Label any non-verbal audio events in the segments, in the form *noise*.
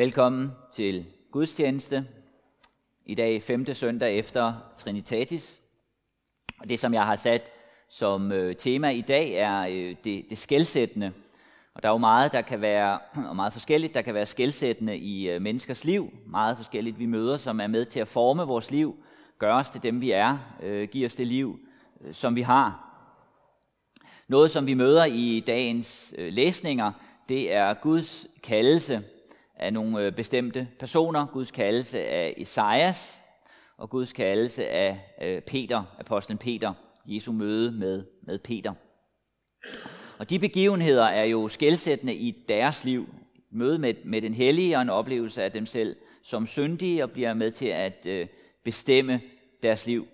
Velkommen til gudstjeneste. I dag 5. søndag efter Trinitatis. Og det, som jeg har sat som øh, tema i dag, er øh, det, det skældsættende. Og der er jo meget, der kan være, *clears throat* og meget forskelligt, der kan være skældsættende i øh, menneskers liv. Meget forskelligt, vi møder, som er med til at forme vores liv, gøre os til dem, vi er, øh, give os det liv, øh, som vi har. Noget, som vi møder i dagens øh, læsninger, det er Guds kaldelse af nogle øh, bestemte personer, Guds kaldelse af Esajas og Guds kaldelse af øh, Peter, apostlen Peter, Jesu møde med, med Peter. Og de begivenheder er jo skældsættende i deres liv. Møde med, med den hellige og en oplevelse af dem selv som syndige og bliver med til at øh, bestemme deres liv.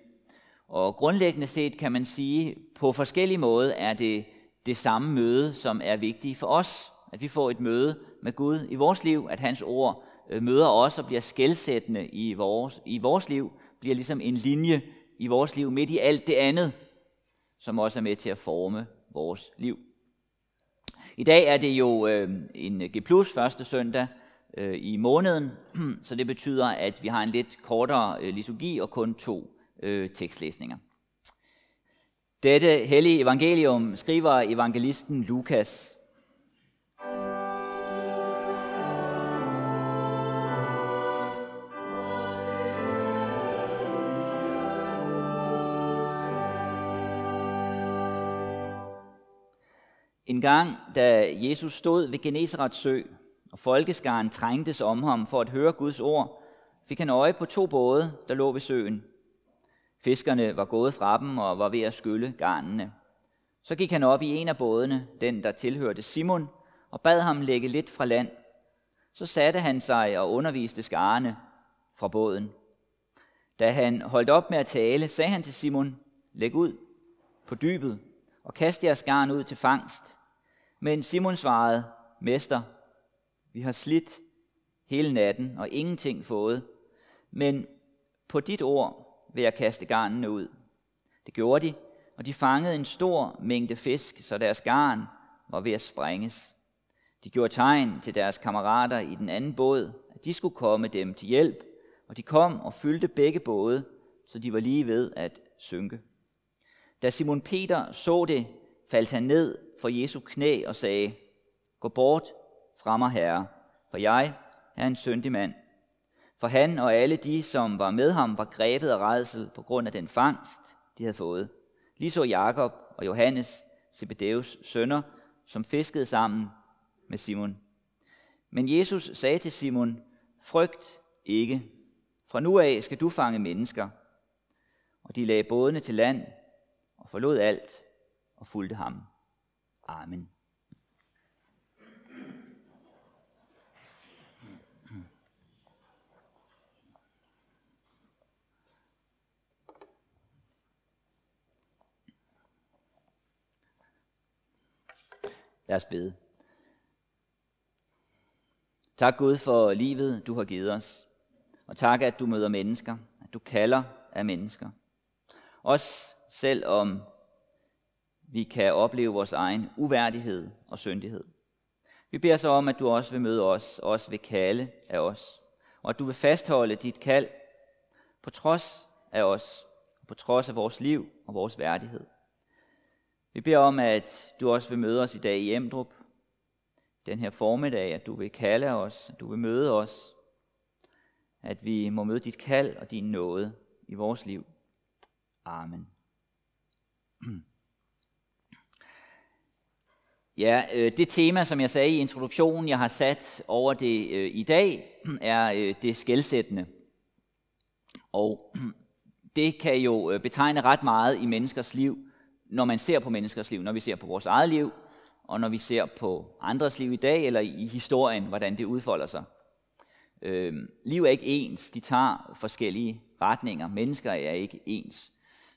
Og grundlæggende set kan man sige, på forskellige måder er det det samme møde, som er vigtigt for os. At vi får et møde med Gud i vores liv, at hans ord øh, møder os og bliver skældsættende i vores, i vores liv, bliver ligesom en linje i vores liv midt i alt det andet, som også er med til at forme vores liv. I dag er det jo øh, en G første søndag øh, i måneden, *clears throat* så det betyder, at vi har en lidt kortere øh, liturgi og kun to øh, tekstlæsninger. Dette hellige evangelium skriver evangelisten Lukas En gang, da Jesus stod ved Genesarets sø, og folkeskaren trængtes om ham for at høre Guds ord, fik han øje på to både, der lå ved søen. Fiskerne var gået fra dem og var ved at skylle garnene. Så gik han op i en af bådene, den der tilhørte Simon, og bad ham lægge lidt fra land. Så satte han sig og underviste skarne fra båden. Da han holdt op med at tale, sagde han til Simon, læg ud på dybet og kast jeres garn ud til fangst. Men Simon svarede, Mester, vi har slidt hele natten og ingenting fået, men på dit ord vil jeg kaste garnene ud. Det gjorde de, og de fangede en stor mængde fisk, så deres garn var ved at sprænges. De gjorde tegn til deres kammerater i den anden båd, at de skulle komme dem til hjælp, og de kom og fyldte begge både, så de var lige ved at synke. Da Simon Peter så det, faldt han ned for Jesu knæ og sagde, Gå bort fra mig, Herre, for jeg er en syndig mand. For han og alle de, som var med ham, var grebet af redsel på grund af den fangst, de havde fået. Lige så Jakob og Johannes, Zebedeus sønner, som fiskede sammen med Simon. Men Jesus sagde til Simon, frygt ikke. Fra nu af skal du fange mennesker. Og de lagde bådene til land og forlod alt og fulgte ham. Amen. Lad os bede. Tak Gud for livet, du har givet os. Og tak, at du møder mennesker, at du kalder af mennesker. Også selvom vi kan opleve vores egen uværdighed og syndighed. Vi beder så om, at du også vil møde os, og også vil kalde af os, og at du vil fastholde dit kald på trods af os, og på trods af vores liv og vores værdighed. Vi beder om, at du også vil møde os i dag i Emdrup, den her formiddag, at du vil kalde os, at du vil møde os, at vi må møde dit kald og din nåde i vores liv. Amen. *clears throat* Ja, øh, det tema, som jeg sagde i introduktionen, jeg har sat over det øh, i dag, *clears throat* er øh, det skældsættende. Og *clears throat* det kan jo øh, betegne ret meget i menneskers liv, når man ser på menneskers liv, når vi ser på vores eget liv, og når vi ser på andres liv i dag, eller i historien, hvordan det udfolder sig. Øh, liv er ikke ens, de tager forskellige retninger. Mennesker er ikke ens.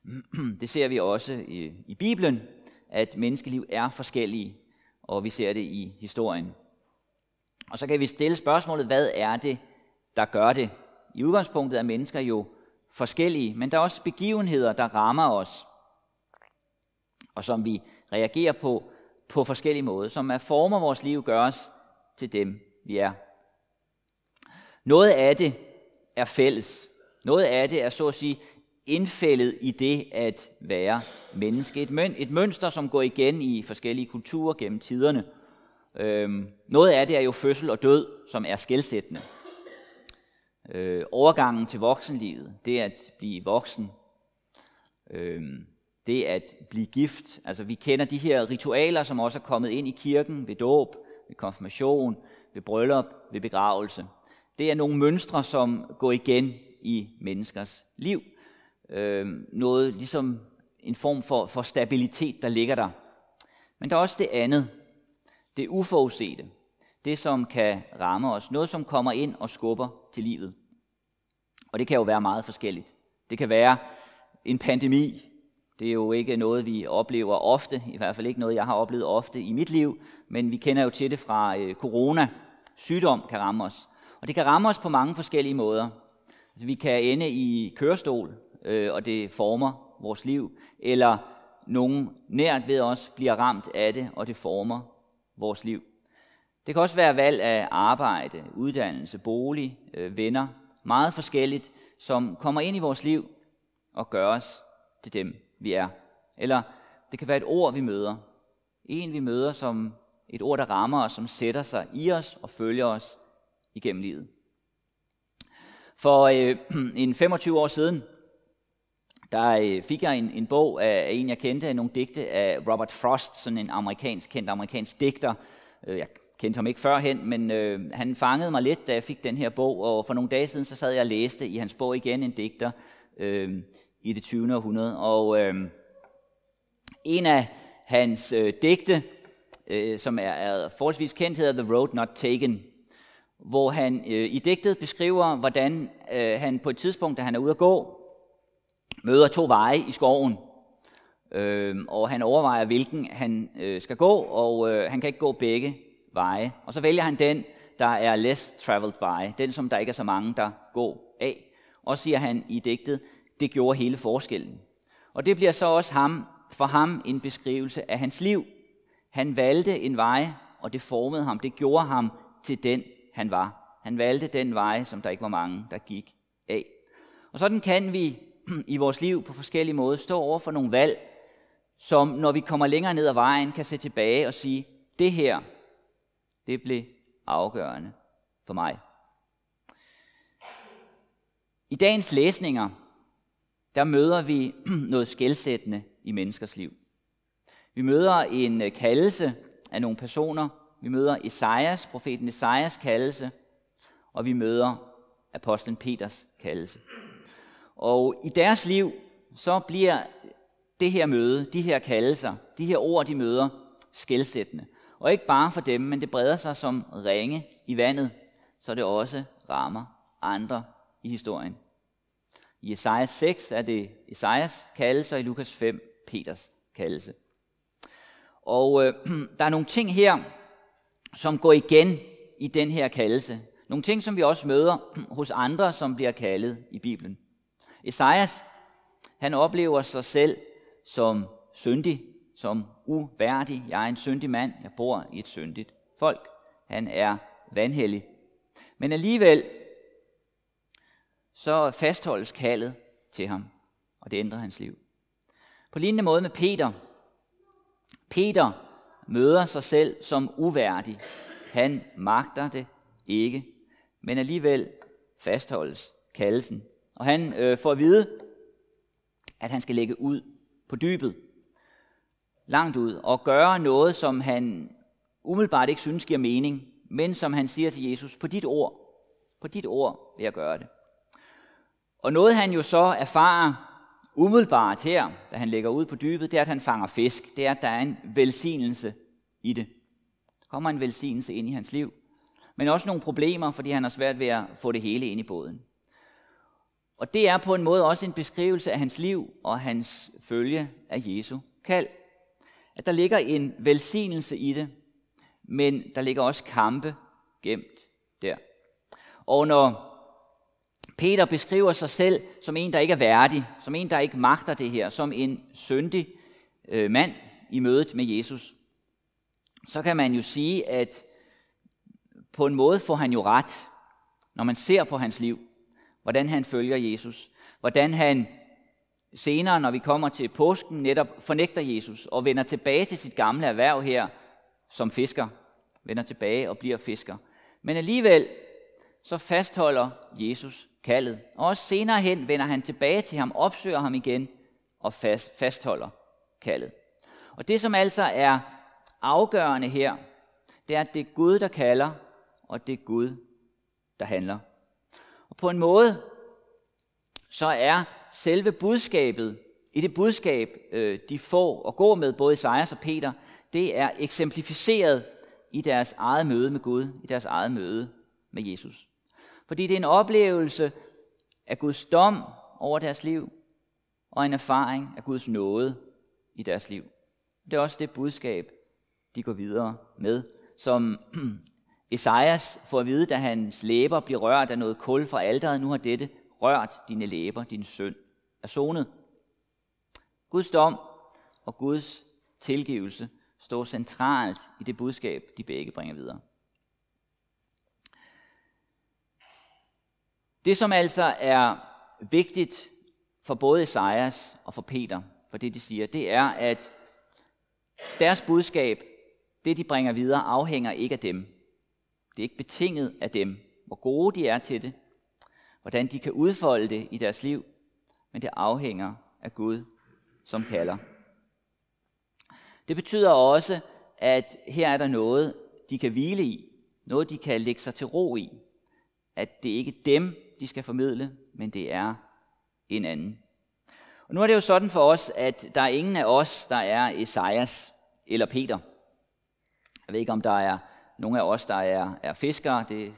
*clears throat* Det ser vi også i, i Bibelen, at menneskeliv er forskellige og vi ser det i historien. Og så kan vi stille spørgsmålet, hvad er det, der gør det? I udgangspunktet er mennesker jo forskellige, men der er også begivenheder, der rammer os, og som vi reagerer på på forskellige måder, som er former vores liv, gør os til dem, vi er. Noget af det er fælles. Noget af det er så at sige indfældet i det at være menneske. Et, møn, et mønster, som går igen i forskellige kulturer gennem tiderne. Øhm, noget af det er jo fødsel og død, som er skældsættende. Øh, overgangen til voksenlivet, det at blive voksen, øh, det at blive gift. Altså vi kender de her ritualer, som også er kommet ind i kirken ved dåb, ved konfirmation, ved bryllup, ved begravelse. Det er nogle mønstre, som går igen i menneskers liv. Øh, noget ligesom en form for, for stabilitet, der ligger der. Men der er også det andet, det uforudsete, det som kan ramme os, noget som kommer ind og skubber til livet. Og det kan jo være meget forskelligt. Det kan være en pandemi. Det er jo ikke noget, vi oplever ofte, i hvert fald ikke noget, jeg har oplevet ofte i mit liv, men vi kender jo til det fra øh, corona. Sygdom kan ramme os. Og det kan ramme os på mange forskellige måder. Altså, vi kan ende i kørestol, øh, og det former vores liv. Eller nogen nært ved os bliver ramt af det, og det former vores liv. Det kan også være valg af arbejde, uddannelse, bolig, øh, venner, meget forskelligt, som kommer ind i vores liv og gør os til dem, vi er. Eller det kan være et ord, vi møder. En, vi møder som et ord, der rammer os, som sætter sig i os og følger os igennem livet. For øh, *clears throat* en 25 år siden, der øh, fik jeg en, en bog af, af en, jeg kendte, nogle digte af Robert Frost, sådan en amerikansk, kendt amerikansk digter. Øh, jeg kendte ham ikke førhen, men øh, han fangede mig lidt, da jeg fik den her bog, og for nogle dage siden, så sad jeg og læste i hans bog igen en digter øh, i det 20. århundrede. Og øh, en af hans øh, digte, øh, som er, er forholdsvis kendt, hedder The Road Not Taken, hvor han øh, i digtet beskriver, hvordan øh, han på et tidspunkt, da han er ude at gå, møder to veje i skoven, øh, og han overvejer, hvilken han øh, skal gå, og øh, han kan ikke gå begge veje. Og så vælger han den, der er less traveled by, den som der ikke er så mange, der går af. Og siger han i digtet, det gjorde hele forskellen. Og det bliver så også ham, for ham en beskrivelse af hans liv. Han valgte en vej, og det formede ham, det gjorde ham til den, han var. Han valgte den vej, som der ikke var mange, der gik af. Og sådan kan vi i vores liv på forskellige måder står over for nogle valg, som når vi kommer længere ned ad vejen, kan se tilbage og sige, det her, det blev afgørende for mig. I dagens læsninger, der møder vi *clears throat* noget skældsættende i menneskers liv. Vi møder en øh, kaldelse af nogle personer. Vi møder Esajas, profeten Esajas kaldelse, og vi møder apostlen Peters kaldelse. Og i deres liv, så bliver det her møde, de her kaldelser, de her ord, de møder, skældsættende. Og ikke bare for dem, men det breder sig som ringe i vandet, så det også rammer andre i historien. I Esajas 6 er det Esajas kaldelse, og i Lukas 5 Peters kaldelse. Og øh, *clears throat* der er nogle ting her, som går igen i den her kaldelse. Nogle ting, som vi også møder *clears throat* hos andre, som bliver kaldet i Bibelen. Esajas, han oplever sig selv som syndig, som uværdig. Jeg er en syndig mand, jeg bor i et syndigt folk. Han er vanhellig. Men alligevel, så fastholdes kaldet til ham, og det ændrer hans liv. På lignende måde med Peter. Peter møder sig selv som uværdig. Han magter det ikke, men alligevel fastholdes kaldelsen. Og han øh, får at vide, at han skal lægge ud på dybet langt ud og gøre noget, som han umiddelbart ikke synes giver mening, men som han siger til Jesus, på dit ord, på dit ord vil jeg gøre det. Og noget han jo så erfarer umiddelbart her, da han lægger ud på dybet, det er, at han fanger fisk. Det er, at der er en velsignelse i det. Der kommer en velsignelse ind i hans liv. Men også nogle problemer, fordi han har svært ved at få det hele ind i båden. Og det er på en måde også en beskrivelse af hans liv og hans følge af Jesu kald at der ligger en velsignelse i det, men der ligger også kampe gemt der. Og når Peter beskriver sig selv som en, der ikke er værdig, som en, der ikke magter det her, som en syndig øh, mand i mødet med Jesus, så kan man jo sige, at på en måde får han jo ret. når man ser på hans liv, hvordan han følger Jesus, hvordan han senere, når vi kommer til påsken, netop fornægter Jesus og vender tilbage til sit gamle erhverv her som fisker, vender tilbage og bliver fisker. Men alligevel så fastholder Jesus kaldet. Og også senere hen vender han tilbage til ham, opsøger ham igen og fast, fastholder kaldet. Og det, som altså er afgørende her, det er, at det er Gud, der kalder, og det er Gud, der handler. På en måde, så er selve budskabet, i det budskab, øh, de får og går med, både Isaias og Peter, det er eksemplificeret i deres eget møde med Gud, i deres eget møde med Jesus. Fordi det er en oplevelse af Guds dom over deres liv, og en erfaring af Guds nåde i deres liv. Det er også det budskab, de går videre med, som *clears throat* Esajas får at vide, da hans læber bliver rørt af noget kul fra alderet. Nu har dette rørt dine læber, din søn er sonet. Guds dom og Guds tilgivelse står centralt i det budskab, de begge bringer videre. Det, som altså er vigtigt for både Esajas og for Peter, for det de siger, det er, at deres budskab, det de bringer videre, afhænger ikke af dem. Det er ikke betinget af dem, hvor gode de er til det, hvordan de kan udfolde det i deres liv, men det afhænger af Gud, som kalder. Det betyder også, at her er der noget, de kan hvile i, noget de kan lægge sig til ro i, at det ikke er dem, de skal formidle, men det er en anden. Og nu er det jo sådan for os, at der er ingen af os, der er Esajas eller Peter. Jeg ved ikke, om der er nogle af os, der er, er fiskere. Det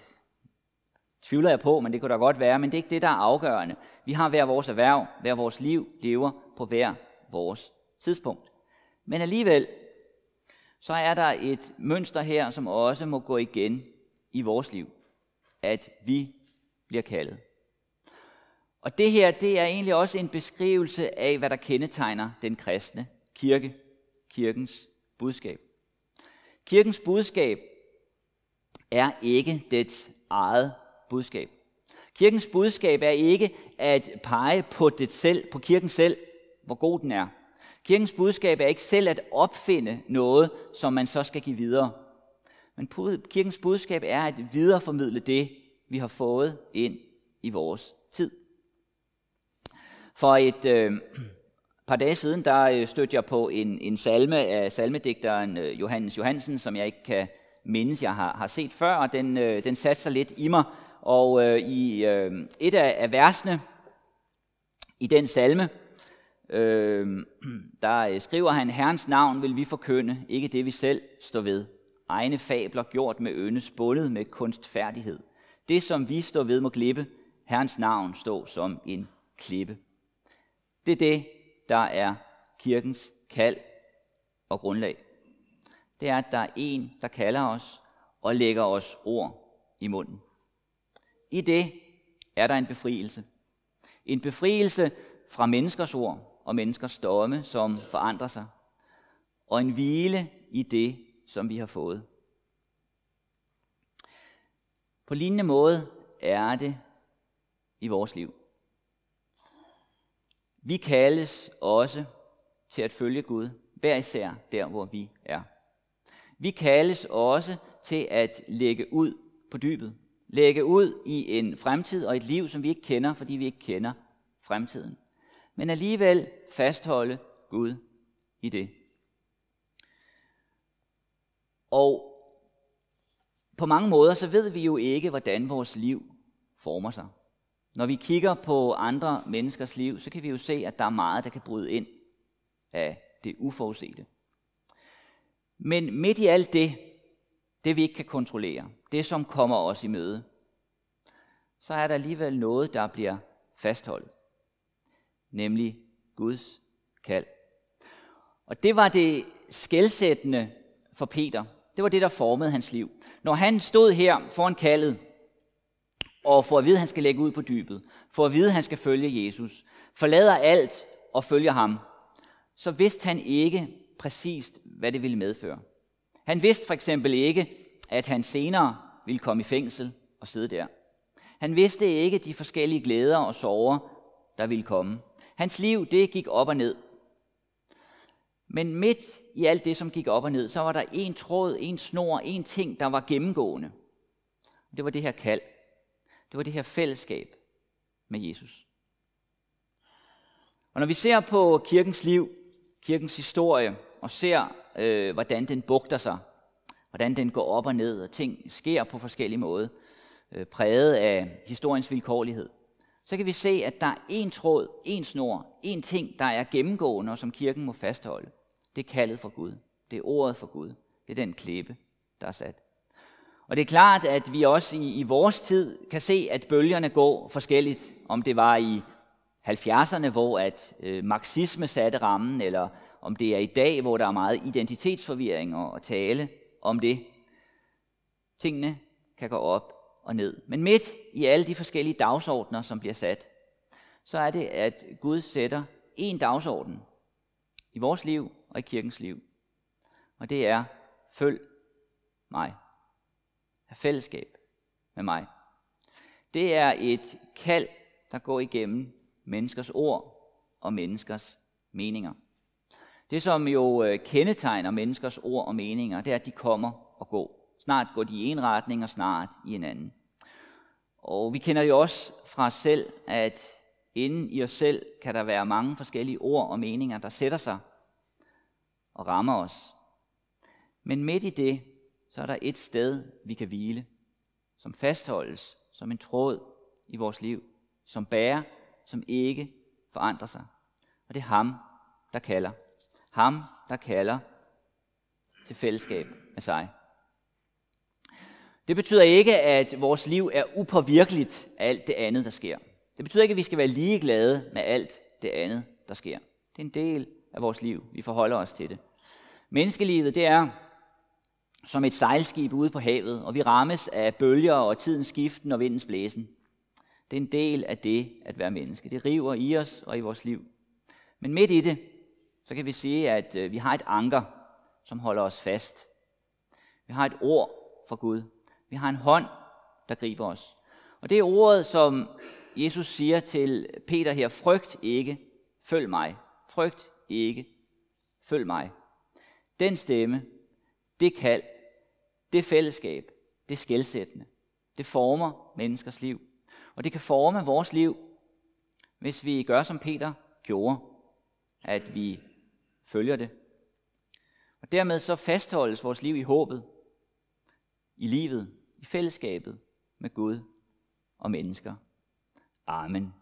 tvivler jeg på, men det kunne da godt være. Men det er ikke det, der er afgørende. Vi har hver vores erhverv, hver vores liv lever på hver vores tidspunkt. Men alligevel, så er der et mønster her, som også må gå igen i vores liv. At vi bliver kaldet. Og det her, det er egentlig også en beskrivelse af, hvad der kendetegner den kristne kirke, kirkens budskab. Kirkens budskab er ikke dets eget budskab. Kirkens budskab er ikke at pege på det selv, på kirken selv, hvor god den er. Kirkens budskab er ikke selv at opfinde noget, som man så skal give videre. Men kirkens budskab er at videreformidle det, vi har fået ind i vores tid. For et øh, par dage siden, der øh, stødte jeg på en, en salme af salmedigteren øh, Johannes Johansen, som jeg ikke kan mindes, jeg har, har set før, og den, øh, den satte sig lidt i mig. Og øh, i øh, et af, af versene i den salme, øh, der øh, skriver han, Herrens navn vil vi forkynde, ikke det vi selv står ved. Egne fabler gjort med øne, spundet med kunstfærdighed. Det, som vi står ved, må glippe. Herrens navn står som en klippe. Det er det, der er kirkens kald og grundlag. Det er, at der er en, der kalder os og lægger os ord i munden. I det er der en befrielse. En befrielse fra menneskers ord og menneskers domme, som forandrer sig. Og en hvile i det, som vi har fået. På lignende måde er det i vores liv. Vi kaldes også til at følge Gud, hver især der, hvor vi er. Vi kaldes også til at lægge ud på dybet. Lægge ud i en fremtid og et liv, som vi ikke kender, fordi vi ikke kender fremtiden. Men alligevel fastholde Gud i det. Og på mange måder, så ved vi jo ikke, hvordan vores liv former sig. Når vi kigger på andre menneskers liv, så kan vi jo se, at der er meget, der kan bryde ind af det uforudsete. Men midt i alt det, det vi ikke kan kontrollere, det som kommer os i møde, så er der alligevel noget, der bliver fastholdt. Nemlig Guds kald. Og det var det skældsættende for Peter. Det var det, der formede hans liv. Når han stod her foran kaldet, og får at vide, at han skal lægge ud på dybet, får at vide, at han skal følge Jesus, forlader alt og følger ham, så vidste han ikke præcist, hvad det ville medføre. Han vidste for eksempel ikke, at han senere ville komme i fængsel og sidde der. Han vidste ikke de forskellige glæder og sorger, der ville komme. Hans liv, det gik op og ned. Men midt i alt det, som gik op og ned, så var der en tråd, en snor, en ting, der var gennemgående. Det var det her kald. Det var det her fællesskab med Jesus. Og når vi ser på kirkens liv, kirkens historie, og ser, øh, hvordan den bugter sig, hvordan den går op og ned, og ting sker på forskellige måder, øh, præget af historiens vilkårlighed, så kan vi se, at der er en tråd, en snor, en ting, der er gennemgående, og som kirken må fastholde. Det er kaldet for Gud. Det er ordet for Gud. Det er den klippe, der er sat. Og det er klart, at vi også i, i vores tid kan se, at bølgerne går forskelligt. Om det var i 70'erne, hvor at øh, marxisme satte rammen, eller om det er i dag, hvor der er meget identitetsforvirring og, tale om det. Tingene kan gå op og ned. Men midt i alle de forskellige dagsordner, som bliver sat, så er det, at Gud sætter en dagsorden i vores liv og i kirkens liv. Og det er, følg mig. Have fællesskab med mig. Det er et kald, der går igennem menneskers ord og menneskers meninger. Det, som jo øh, kendetegner menneskers ord og meninger, det er, at de kommer og går. Snart går de i en retning, og snart i en anden. Og vi kender jo også fra os selv, at inden i os selv kan der være mange forskellige ord og meninger, der sætter sig og rammer os. Men midt i det, så er der et sted, vi kan hvile, som fastholdes som en tråd i vores liv, som bærer, som ikke forandrer sig. Og det er ham, der kalder. Ham, der kalder til fællesskab med sig. Det betyder ikke, at vores liv er upåvirkeligt af alt det andet, der sker. Det betyder ikke, at vi skal være ligeglade med alt det andet, der sker. Det er en del af vores liv. Vi forholder os til det. Menneskelivet, det er som et sejlskib ude på havet, og vi rammes af bølger og tidens skiften og vindens blæsen. Det er en del af det at være menneske. Det river i os og i vores liv. Men midt i det, så kan vi sige, at øh, vi har et anker, som holder os fast. Vi har et ord fra Gud. Vi har en hånd, der griber os. Og det er ordet, som Jesus siger til Peter her, frygt ikke, følg mig. Frygt ikke, følg mig. Den stemme, det kald, det fællesskab, det skældsættende. Det former menneskers liv. Og det kan forme vores liv, hvis vi gør, som Peter gjorde, at vi følger det. Og dermed så fastholdes vores liv i håbet, i livet, i fællesskabet med Gud og mennesker. Amen.